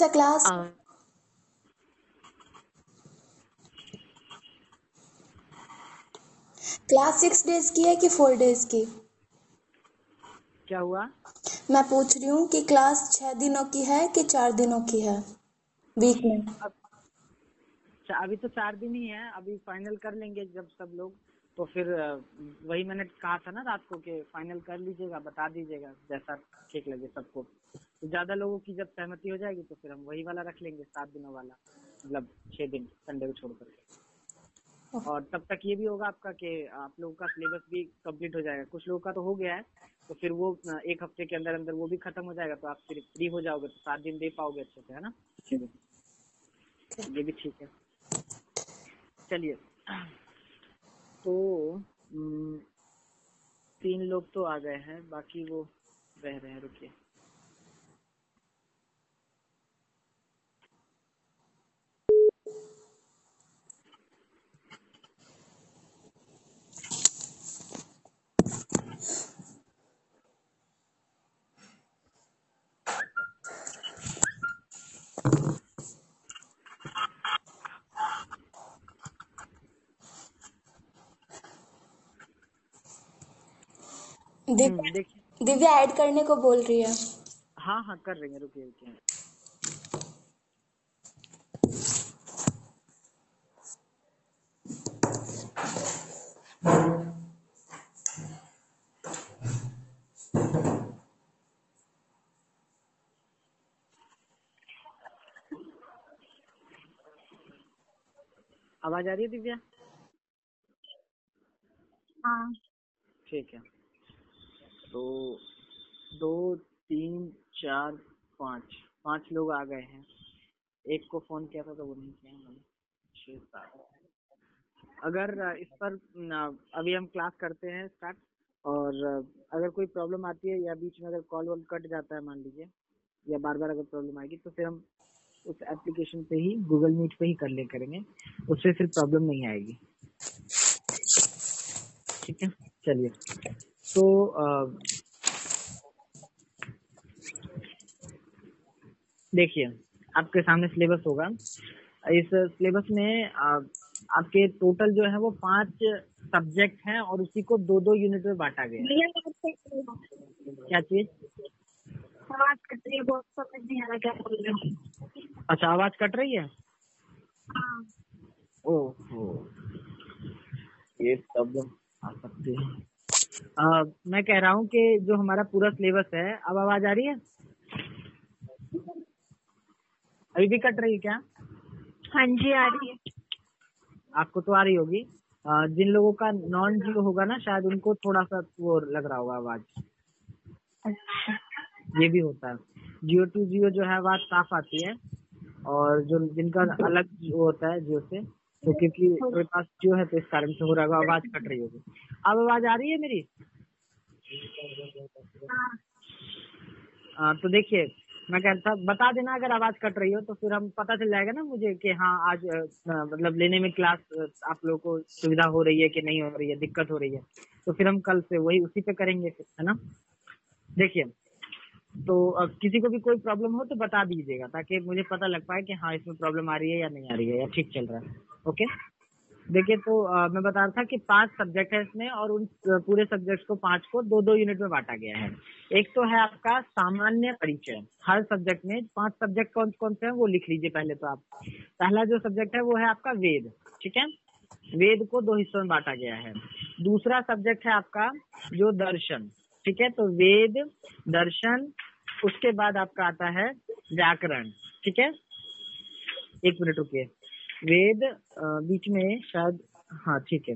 अच्छा class? Class six days की है कि फोर डेज़ की? क्या हुआ? मैं पूछ रही हूँ कि क्लास छह दिनों की है कि चार दिनों की है? वीक में। अभी तो चार दिन ही है अभी फाइनल कर लेंगे जब सब लोग। तो फिर वही मैंने कहा था ना रात को कि फाइनल कर लीजिएगा बता दीजिएगा जैसा ठीक लगे सबको। तो ज़्यादा लोगों की जब सहमति हो जाएगी तो फिर हम वही वाला रख लेंगे सात दिनों वाला मतलब छह दिन संडे को छोड़ करके। और तब तक ये भी होगा आपका कि आप लोगों का सिलेबस भी कंप्लीट हो जाएगा। कुछ लोगों का तो हो गया है तो फिर वो एक हफ़्ते के अंदर अंदर वो भी खत्म हो जाएगा तो आप फिर फ्री हो जाओगे तो सात दिन दे पाओगे अच्छे से है ना? ये भी ठीक है। चलिए। तो हम्म, तीन लोग तो आ गए हैं बाकी वो रह रहे हैं रुकिए। दिव्या देखिए। दिव्या ऐड करने को बोल रही है। हाँ हाँ कर रही है रुकिए रुकिए। आवाज़ आ रही है दिव्या? हाँ। ठीक है। तो दो, तीन, चार, पाँच। पाँच लोग आ गए हैं। एक को फ़ोन किया था तो वो नहीं किया मैंने छः सात अगर इस पर अभी हम क्लास करते हैं स्टार्ट और अगर कोई प्रॉब्लम आती है या बीच में अगर कॉल वॉल कट जाता है, मान लीजिए, या बार बार अगर प्रॉब्लम आएगी तो फिर हम उस एप्लीकेशन पे ही गूगल मीट पे ही कर ले करेंगे। उससे फिर प्रॉब्लम नहीं आएगी। ठीक है? चलिए। तो अ, देखिए आपके सामने सिलेबस होगा। इस सिलेबस में आपके टोटल जो है वो पाँच सब्जेक्ट हैं और उसी को दो दो यूनिट में बांटा गया क्या चीज़? आवाज़ कट रही है बहुत समझ नहीं आ रहा क्या बोल रहे हो। अच्छा आवाज़ कट रही है? हाँ। ओहो। ये प्रॉब्लम आ सकती है। अ, मैं कह रहा हूँ कि जो हमारा पूरा सिलेबस है अब आवाज़ आ रही है? अभी भी कट रही है क्या? हाँ जी आ रही है। आपको तो आ रही होगी। जिन लोगों का नॉन जियो होगा ना शायद उनको थोड़ा सा वो लग रहा होगा आवाज़। अच्छा। ये भी होता है। जियो टू जियो जो है आवाज़ साफ़ आती है। और जो जिनका अलग होता है जियो से तो क्योंकि मेरे पास जियो है तो इस कारण से हो रहा होगा आवाज़ कट रही होगी। अब आवाज़ आ रही है मेरी? हाँ तो देखिए, मैं कहता बता देना अगर आवाज़ कट रही हो तो फिर हम पता चल जाएगा ना मुझे कि हाँ आज मतलब लेने में क्लास आप लोगों को सुविधा हो रही है कि नहीं हो रही है, दिक्कत हो रही है। तो फिर हम कल से वही उसी पे करेंगे है ना? देखिए तो किसी को भी कोई प्रॉब्लम हो तो बता दीजिएगा, ताकि मुझे पता लग पाए कि हाँ इसमें प्रॉब्लम आ रही है या नहीं आ रही है, या ठीक चल रहा है, ओके? देखिए तो अ, मैं बता रहा था कि पाँच सब्जेक्ट है इसमें और उन पूरे सब्जेक्ट को पाँच को दो दो यूनिट में बांटा गया है। एक तो है आपका सामान्य परिचय। हर सब्जेक्ट में पाँच सब्जेक्ट कौन कौन से हैं वो लिख लीजिए पहले तो आप। पहला जो सब्जेक्ट है वो है आपका वेद ठीक है? वेद को दो हिस्सों में बांटा गया है। दूसरा सब्जेक्ट है आपका जो दर्शन ठीक है? तो वेद दर्शन उसके बाद आपका आता है व्याकरण ठीक है? एक मिनट रुकिए। वेद बीच में शायद हाँ ठीक है।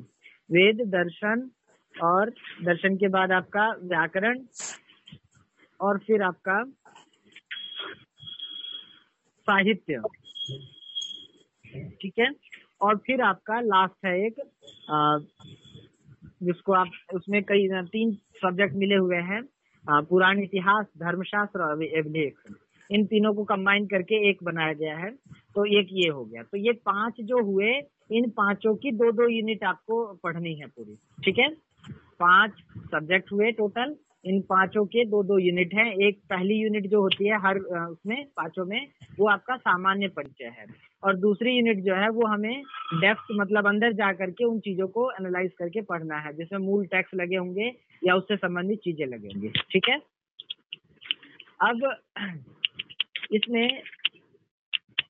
वेद दर्शन और दर्शन के बाद आपका व्याकरण और फिर आपका साहित्य। ठीक है? और फिर आपका लास्ट है एक अ, जिसको आप उसमें कई तीन सब्जेक्ट मिले हुए हैं। पुराण इतिहास धर्मशास्त्र और अभिलेख। इन तीनों को कंबाइन करके एक बनाया गया है। तो एक ये हो गया। तो ये पाँच जो हुए, इन पाँचों की दो दो यूनिट आपको पढ़नी है पूरी। ठीक है? पाँच सब्जेक्ट हुए टोटल। इन पाँचों के दो दो यूनिट हैं। एक पहली यूनिट जो होती है, हर उसमें, पाँचों में, वो आपका सामान्य परिचय है। और दूसरी यूनिट जो है, वो हमें डेप्थ मतलब अंदर जा करके उन चीज़ों को एनालाइज करके पढ़ना है, जिसमें मूल टैक्स लगे होंगे या उससे संबंधित चीज़ें लगे ठीक है? अब, इसमें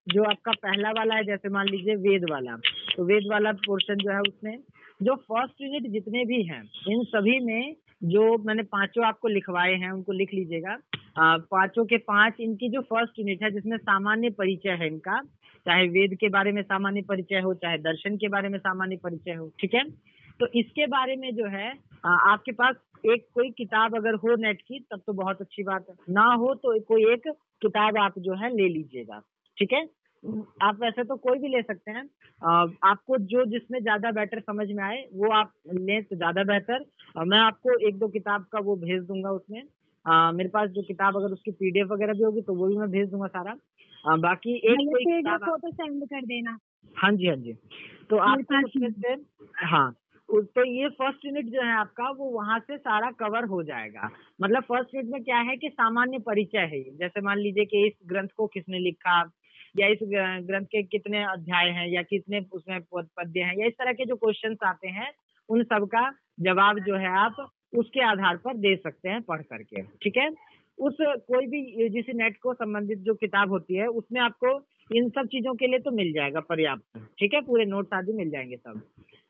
जो आपका पहला वाला है, जैसे मान लीजिए वेद वाला तो वेद वाला पोर्शन जो है उसमें, जो फ़र्स्ट यूनिट जितने भी हैं, इन सभी में जो मैंने पाँचों आपको लिखवाए हैं, उनको लिख लीजिएगा। पाँचों के पाँच इनकी जो फ़र्स्ट यूनिट है, जिसमें सामान्य परिचय है इनका, चाहे वेद के बारे में सामान्य परिचय हो, चाहे दर्शन के बारे में सामान्य परिचय हो, ठीक है? तो इसके बारे में जो है आपके पास एक कोई किताब अगर हो नेट की, तब तो बहुत अच्छी बात है। ना हो तो कोई एक किताब आप जो है ले लीजिएगा। ठीक है? आप वैसे तो कोई भी ले सकते हैं। आपको जो जिसमें ज़्यादा बेटर समझ में आए वो आप लें तो ज़्यादा बेहतर। मैं आपको एक दो किताब का वो भेज दूँगा उसमें। आ, मेरे पास जो किताब अगर उसकी पीडीएफ वगैरह भी होगी तो वो भी मैं भेज दूँगा सारा। आ, बाकी एक फ़ोटो सेंड कर देना। हाँ जी हाँ जी। तो से हाँ तो ये फ़र्स्ट यूनिट जो है आपका वो वहाँ से सारा कवर हो जाएगा। मतलब फ़र्स्ट यूनिट में क्या है कि सामान्य परिचय है जैसे मान लीजिए कि इस ग्रंथ को किसने लिखा? या इस ग्रंथ के कितने अध्याय हैं या कितने उसमें पद्य हैं या इस तरह के जो क्वेश्चन आते हैं, उन सब का जवाब जो है आप उसके आधार पर दे सकते हैं पढ़ करके, ठीक है? उस कोई भी यूजीसी नेट को संबंधित जो किताब होती है, उसमें आपको इन सब चीज़ों के लिए तो मिल जाएगा पर्याप्त, ठीक है? पूरे नोट्स आदि मिल जाएँगे सब।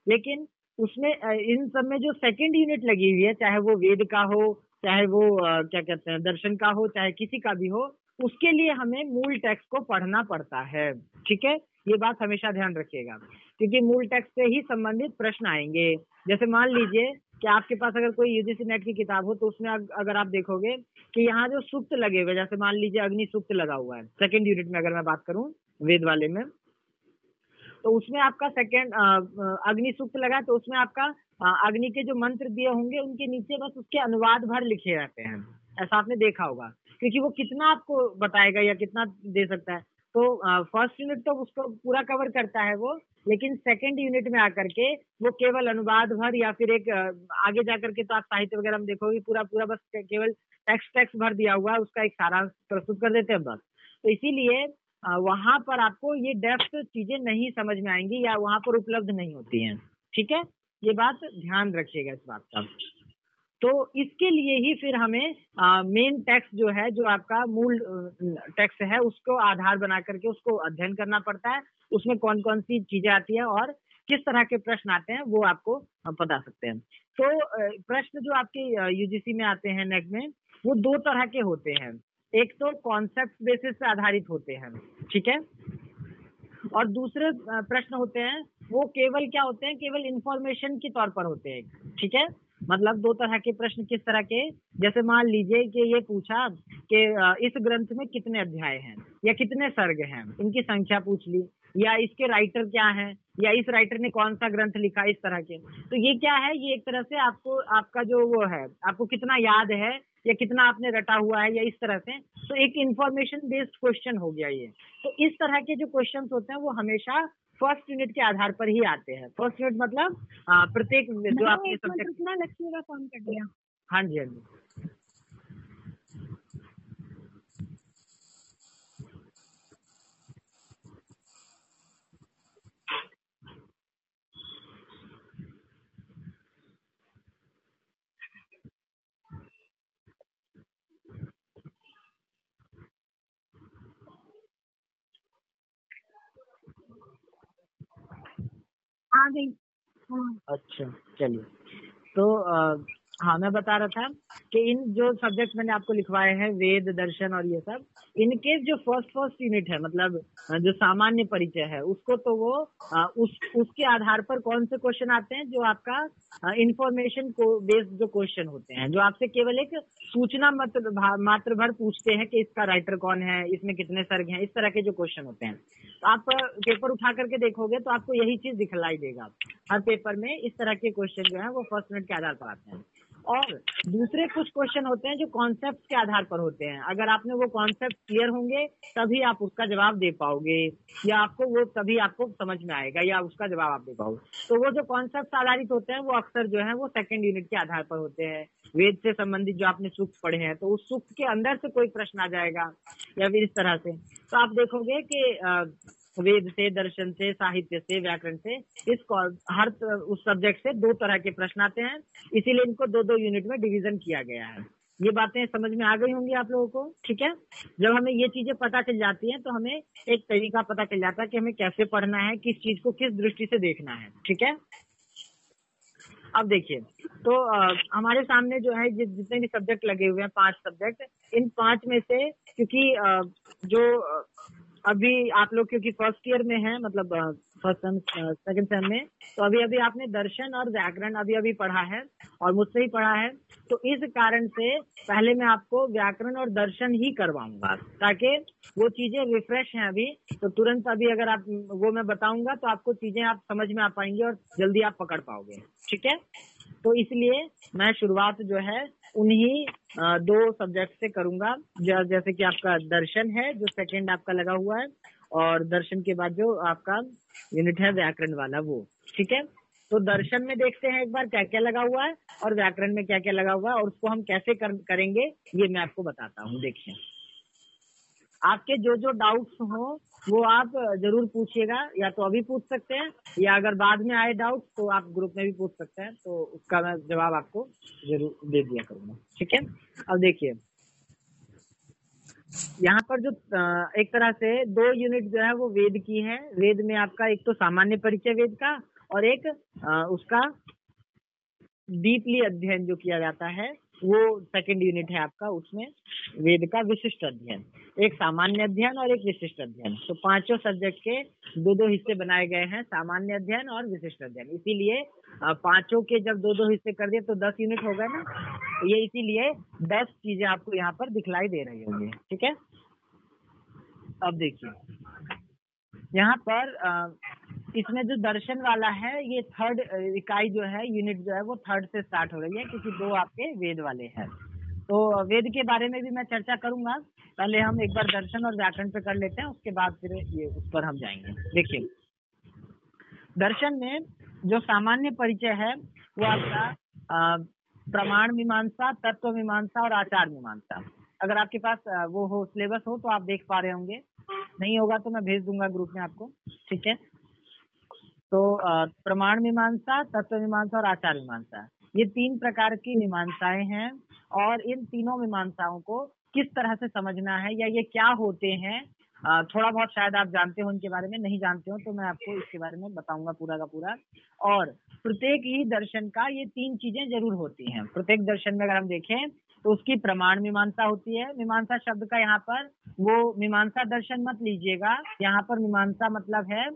लेकिन उसमें इन सब में जो सेकंड यूनिट लगी हुई है, चाहे वो वेद का हो, चाहे वो क्या कहते हैं, दर्शन का हो, चाहे किसी का भी हो उसके लिए हमें मूल टेक्स्ट को पढ़ना पड़ता है। ठीक है? ये बात हमेशा ध्यान रखिएगा। क्योंकि मूल टेक्स्ट से ही संबंधित प्रश्न आएँगे। जैसे मान लीजिए कि आपके पास अगर कोई यूजीसी नेट की किताब हो तो उसमें अगर आप देखोगे कि यहाँ जो सूक्त लगे हुए जैसे मान लीजिए अग्नि सूक्त लगा हुआ है सेकंड यूनिट में अगर मैं बात करूँ, वेद वाले में तो उसमें आपका सेकंड अग्नि सूक्त लगा तो उसमें आपका अग्नि के जो मंत्र दिए होंगे, उनके नीचे बस उसके अनुवाद भर लिखे रहते हैं। ऐसा आपने देखा होगा। क्योंकि वो कितना आपको बताएगा या कितना दे सकता है। तो फ़र्स्ट यूनिट तो उसको पूरा कवर करता है वो, लेकिन सेकंड यूनिट में आकर के वो केवल अनुवाद भर या फिर एक आगे जाकर के तो आप साहित्य वगैरह में देखोगे पूरा पूरा बस केवल टेक्स्ट टेक्स्ट भर दिया हुआ है, उसका एक सारांश प्रस्तुत कर देते हैं बस। तो इसीलिए वहाँ पर आपको ये डेप्थ चीज़ें नहीं समझ में आएँगी या वहाँ पर उपलब्ध नहीं होती हैं। ठीक है? ये बात ध्यान रखिएगा इस बात का। तो इसके लिए ही फिर हमें मेन टैक्स जो है, जो आपका मूल टैक्स है, उसको आधार बना करके उसको अध्ययन करना पड़ता है। उसमें कौन कौन सी चीज़ें आती है और किस तरह के प्रश्न आते हैं, वो आपको बता सकते हैं। तो प्रश्न जो आपके यूजीसी में आते हैं नेट में, वो दो तरह के होते हैं। एक तो कॉन्सेप्ट बेसिस पे आधारित होते हैं, ठीक है? और दूसरे प्रश्न होते हैं, वो केवल क्या होते हैं, केवल इंफॉर्मेशन के तौर पर होते हैं, ठीक है? मतलब दो तरह के प्रश्न किस तरह के? जैसे मान लीजिए कि ये पूछा कि इस ग्रंथ में कितने अध्याय हैं या कितने सर्ग हैं? इनकी संख्या पूछ ली। या इसके राइटर क्या हैं? या इस राइटर ने कौन सा ग्रंथ लिखा इस तरह के? तो ये क्या है? ये एक तरह से आपको, आपका जो वो है, आपको कितना याद है या कितना आपने रटा हुआ है या इस तरह से? तो एक इंफॉर्मेशन बेस्ड क्वेश्चन हो गया ये। तो इस तरह के जो क्वेश्चन होते हैं वो हमेशा फ़र्स्ट यूनिट के आधार पर ही आते हैं। फ़र्स्ट यूनिट मतलब प्रत्येक जो आपने आपके सब्जेक्ट लक्ष्मी का कर दिया। हाँ जी हाँ जी। आ गई हाँ। अच्छा चलिए। तो हाँ मैं बता रहा था कि इन जो सब्जेक्ट मैंने आपको लिखवाए हैं, वेद, दर्शन और ये सब इनके जो फ़र्स्ट फ़र्स्ट यूनिट है मतलब जो सामान्य परिचय है, उसको तो वो उस, उसके आधार पर कौन से क्वेश्चन आते हैं, जो आपका इंफॉर्मेशन को बेस्ड जो क्वेश्चन होते हैं, जो आपसे केवल एक सूचना मात्र मात्र भर पूछते हैं कि इसका राइटर कौन है, इसमें कितने सर्ग हैं, इस तरह के जो क्वेश्चन होते हैं। तो आप पेपर उठा करके देखोगे तो आपको यही चीज़ दिखलाई देगा। हर पेपर में इस तरह के क्वेश्चन जो है वो फ़र्स्ट यूनिट के आधार पर आते हैं। और दूसरे कुछ क्वेश्चन होते हैं जो कॉन्सेप्ट के आधार पर होते हैं। अगर आपने वो कॉन्सेप्ट क्लियर होंगे तभी आप उसका जवाब दे पाओगे या आपको वो तभी आपको समझ में आएगा या उसका जवाब आप दे पाओगे। तो वो जो कॉन्सेप्ट आधारित होते हैं वो अक्सर जो है वो सेकेंड यूनिट के आधार पर होते हैं। वेद से संबंधित जो आपने सूक्त पढ़े हैं तो उस सूक्त के अंदर से कोई प्रश्न आ जाएगा या फिर इस तरह से। तो आप देखोगे कि वेद से दर्शन से साहित्य से व्याकरण से इस हर उस सब्जेक्ट से दो तरह के प्रश्न आते हैं। इसीलिए इनको दो दो यूनिट में डिवीज़न किया गया है। ये बातें समझ में आ गई होंगी आप लोगों को? ठीक है? जब हमें ये चीज़ें पता चल जाती हैं तो हमें एक तरीका पता चल जाता है कि हमें कैसे पढ़ना है किस चीज़ को किस दृष्टि से देखना है। ठीक है? अब देखिए तो आ, हमारे सामने जो है जितने भी सब्जेक्ट लगे हुए हैं पाँच सब्जेक्ट इन पाँच में से क्योंकि आ, जो अभी आप लोग क्योंकि फ़र्स्ट ईयर में है मतलब फ़र्स्ट सेम सेकंड सेम में तो अभी अभी आपने दर्शन और व्याकरण अभी अभी पढ़ा है और मुझसे ही पढ़ा है तो इस कारण से पहले मैं आपको व्याकरण और दर्शन ही करवाऊँगा ताकि वो चीज़ें रिफ्रेश हैं अभी तो तुरंत अभी अगर आप, वो मैं बताऊँगा तो आपको चीज़ें आप समझ में आ पाएँगे और जल्दी आप पकड़ पाओगे। ठीक है? तो इसलिए मैं शुरुआत जो है उन्हीं दो सब्जेक्ट से करूँगा। जैसे कि आपका दर्शन है जो सेकंड आपका लगा हुआ है और दर्शन के बाद जो आपका यूनिट है व्याकरण वाला वो। ठीक है? तो दर्शन में देखते हैं एक बार क्या क्या लगा हुआ है और व्याकरण में क्या क्या लगा हुआ है और उसको हम कैसे कर, करेंगे ये मैं आपको बताता हूँ। देखिए। आपके जो जो डाउट्स हो, वो आप ज़रूर पूछिएगा, या तो अभी पूछ सकते हैं, या अगर बाद में आए डाउट तो आप ग्रुप में भी पूछ सकते हैं तो उसका मैं जवाब आपको ज़रूर दे दिया करूँगा। ठीक है? अब देखिए, यहाँ पर जो एक तरह से दो यूनिट जो है, वो वेद की है। वेद में आपका एक तो सामान्य परिचय वेद का, और एक उसका डीपली अध्ययन जो किया जाता है वो सेकंड यूनिट है आपका, उसमें वेद का विशिष्ट अध्ययन, एक सामान्य अध्ययन और एक विशिष्ट अध्ययन। तो पाँचों सब्जेक्ट के दो दो हिस्से बनाए गए हैं, सामान्य अध्ययन और विशिष्ट अध्ययन। इसीलिए पाँचों के जब दो दो हिस्से कर दिए तो दस यूनिट हो गए ना? ये इसीलिए दस चीज़ें आपको यहाँ पर दिखलाई दे रही होंगी, ठीक है? अब देखिए, यहाँ पर इसमें जो दर्शन वाला है, ये थर्ड इकाई जो है यूनिट जो है, वो थर्ड से स्टार्ट हो रही है, क्योंकि दो आपके वेद वाले हैं। तो वेद के बारे में भी मैं चर्चा करूँगा। पहले हम एक बार दर्शन और व्याकरण पे कर लेते हैं, उसके बाद फिर ये उस पर हम जाएँगे। देखिए, दर्शन में जो सामान्य परिचय है, वो आपका प्रमाण मीमांसा, तत्व मीमांसा और आचार मीमांसा। अगर आपके पास वो हो सिलेबस हो तो आप देख पा रहे होंगे। नहीं होगा तो मैं भेज दूँगा ग्रुप में आपको, ठीक है? तो प्रमाण मीमांसा, तत्व मीमांसा और आचार मीमांसा। ये तीन प्रकार की मीमांसाएँ हैं और इन तीनों मीमांसाओं को किस तरह से समझना है या ये क्या होते हैं थोड़ा बहुत शायद आप जानते हो, उनके बारे में नहीं जानते हो तो मैं आपको इसके बारे में बताऊँगा पूरा का पूरा। और प्रत्येक ही दर्शन का ये तीन चीज़ें ज़रूर होती हैं। प्रत्येक दर्शन में अगर हम देखें तो उसकी प्रमाण मीमांसा होती है। मीमांसा शब्द का यहाँ पर वो मीमांसा दर्शन मत लीजिएगा। यहाँ पर मीमांसा मतलब है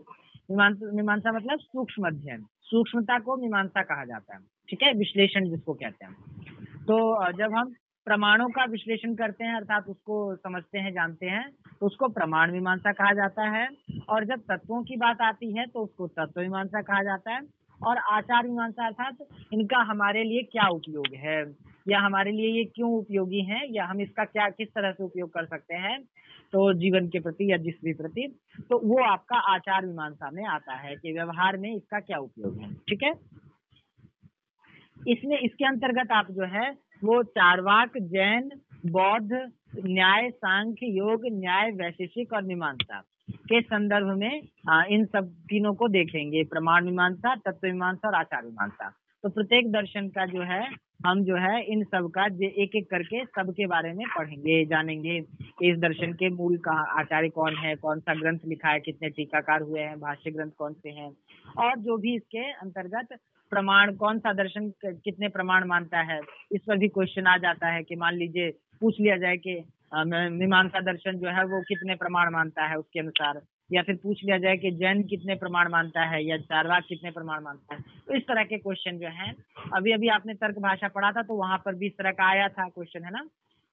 मीमांसा मतलब सूक्ष्म अध्ययन, सूक्ष्मता को मीमांसा कहा जाता है। ठीक है? विश्लेषण जिसको कहते हैं। तो जब हम प्रमाणों का विश्लेषण करते हैं, अर्थात उसको समझते हैं, जानते हैं तो उसको प्रमाण मीमांसा कहा जाता है। और जब तत्वों की बात आती है तो उसको तत्व मीमांसा कहा जाता है। और आचार मीमांसा, अर्थात इनका हमारे लिए क्या उपयोग है? या हमारे लिए ये क्यों उपयोगी है? या हम इसका क्या, किस तरह से उपयोग कर सकते हैं? तो जीवन के प्रति या जिस भी प्रति तो वो आपका आचार मीमांसा में आता है कि व्यवहार में इसका क्या उपयोग है ठीक है? इसमें इसके अंतर्गत आप जो है वो चारवाक जैन बौद्ध न्याय सांख्य योग न्याय वैशेषिक और मीमांसा के संदर्भ में आ, इन सब तीनों को देखेंगे। प्रमाण मीमांसा तत्व मीमांसा और आचार मीमांसा। तो प्रत्येक दर्शन का जो है, हम जो है, इन सब का एक एक करके सबके बारे में पढ़ेंगे, जानेंगे। इस दर्शन के मूल का आचार्य कौन है कौन सा ग्रंथ लिखा है, कितने टीकाकार हुए हैं, भाष्य ग्रंथ कौन से हैं? और जो भी इसके अंतर्गत प्रमाण कौन सा दर्शन कितने प्रमाण मानता है, इस पर भी क्वेश्चन आ जाता है कि मान लीजिए, पूछ लिया जाए कि मीमांसा दर्शन जो है, वो कितने प्रमाण मानता है उसके अनुसार। या फिर पूछ लिया जाए कि जैन कितने प्रमाण मानता है या चारवाक कितने प्रमाण मानता है। तो इस तरह के क्वेश्चन जो है अभी अभी आपने तर्क भाषा पढ़ा था तो वहाँ पर भी इस तरह का आया था क्वेश्चन है ना?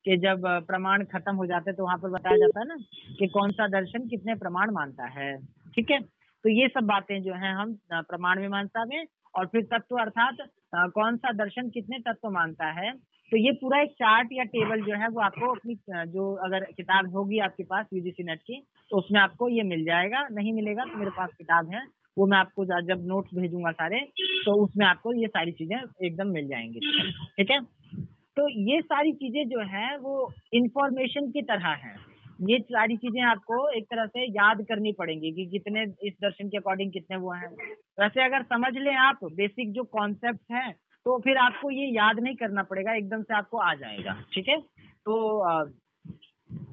कि जब प्रमाण खत्म हो जाते तो वहाँ पर बताया जाता है ना कि कौन सा दर्शन कितने प्रमाण मानता है। ठीक है? तो ये सब बातें जो है, हम प्रमाण मीमांसा में और फिर तत्व अर्थात कौन सा दर्शन कितने तत्व मानता है तो ये पूरा एक चार्ट या टेबल जो है वो आपको अपनी जो अगर किताब होगी आपके पास यूजीसी नेट की तो उसमें आपको ये मिल जाएगा। नहीं मिलेगा तो मेरे पास किताब है, वो मैं आपको जब नोट्स भेजूँगा सारे तो उसमें आपको ये सारी चीज़ें एकदम मिल जाएँगी। ठीक है? तो ये सारी चीज़ें जो है, वो इंफॉर्मेशन की तरह है। ये सारी चीज़ें आपको एक तरह से याद करनी पड़ेंगी कि कितने, इस दर्शन के अकॉर्डिंग कितने वो हैं। वैसे अगर समझ लें आप बेसिक जो कॉन्सेप्ट हैं तो फिर आपको ये याद नहीं करना पड़ेगा एकदम से आपको आ जाएगा ठीक है? तो आ,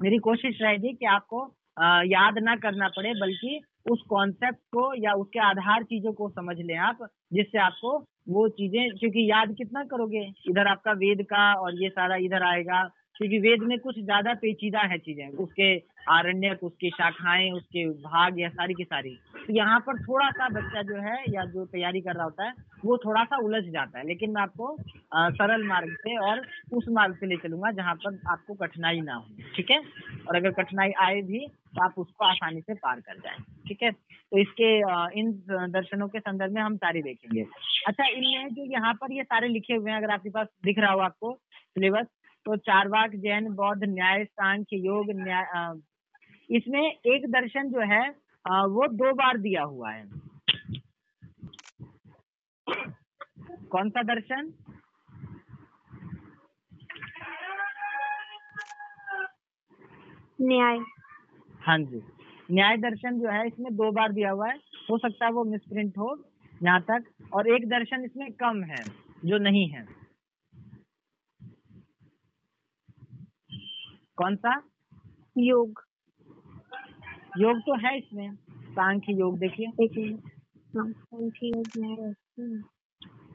मेरी कोशिश रहेगी कि आपको आ, याद ना करना पड़े बल्कि उस कॉन्सेप्ट को या उसके आधार चीज़ों को समझ लें आप जिससे आपको वो चीज़ें क्योंकि याद कितना करोगे? इधर आपका वेद का और ये सारा इधर आएगा क्योंकि वेद में कुछ ज़्यादा पेचीदा है चीज़ें उसके आरण्य उसकी शाखाएँ उसके भाग या सारी की सारी। तो यहाँ पर थोड़ा सा बच्चा जो है या जो तैयारी कर रहा होता है वो थोड़ा सा उलझ जाता है। लेकिन मैं आपको आ, सरल मार्ग से और उस मार्ग से ले चलूँगा जहाँ पर आपको कठिनाई ना हो ठीक है? और अगर कठिनाई आए भी तो आप उसको आसानी से पार कर जाए ठीक है? तो इसके इन दर्शनों के संदर्भ में हम सारे देखेंगे। अच्छा इनमें जो यहाँ पर ये सारे लिखे हुए हैं अगर आपके पास दिख रहा हो आपको सिलेबस तो चारवाक जैन बौद्ध न्याय सांख्य योग न्याय इसमें एक दर्शन जो है वो दो बार दिया हुआ है। कौन सा दर्शन? न्याय। हाँ जी। न्याय दर्शन जो है इसमें दो बार दिया हुआ है। हो सकता है वो मिसप्रिंट हो यहाँ तक। और एक दर्शन इसमें कम है जो नहीं है। कौन सा? योग। योग तो है इसमें। सांख्य योग देखिए।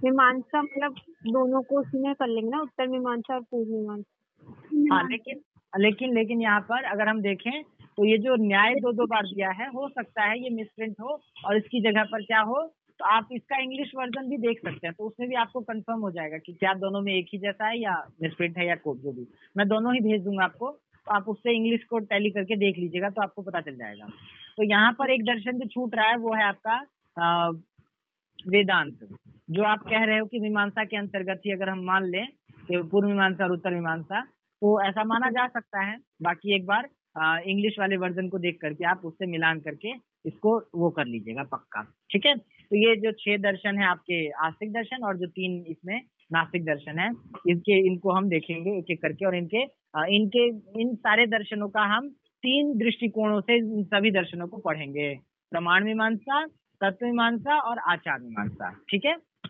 मीमांसा मतलब दोनों को उसी में कर लेंगे ना उत्तर मीमांसा और पूर्व मीमांसा। हाँ लेकिन लेकिन लेकिन यहाँ पर अगर हम देखें तो ये जो न्याय दो दो बार दिया है हो सकता है ये मिसप्रिंट हो और इसकी जगह पर क्या हो तो आप इसका इंग्लिश वर्जन भी देख सकते हैं तो उसमें भी आपको कंफर्म हो जाएगा कि क्या दोनों में एक ही जैसा है या मिसप्रिंट है या कोड जो भी। मैं दोनों ही भेज दूँगा आपको। आप उससे इंग्लिश को टैली करके देख लीजिएगा तो आपको पता चल जाएगा। तो यहाँ पर एक दर्शन जो छूट रहा है, वो है आपका वेदांत। जो आप कह रहे हो कि मीमांसा के अंतर्गत ही अगर हम मान लें कि पूर्व मीमांसा और उत्तर मीमांसा तो ऐसा माना जा सकता है। बाकी एक बार इंग्लिश वाले वर्जन को देख करके आप उससे मिलान करके इसको वो कर लीजिएगा पक्का। ठीक है? तो ये जो छह दर्शन है आपके आस्तिक दर्शन और जो तीन इसमें नास्तिक दर्शन है। इनके इनको हम देखेंगे एक एक करके और इनके इनके, इन सारे दर्शनों का हम तीन दृष्टिकोणों से इन सभी दर्शनों को पढ़ेंगे। प्रमाण मीमांसा, तत्व मीमांसा और आचार मीमांसा। ठीक है?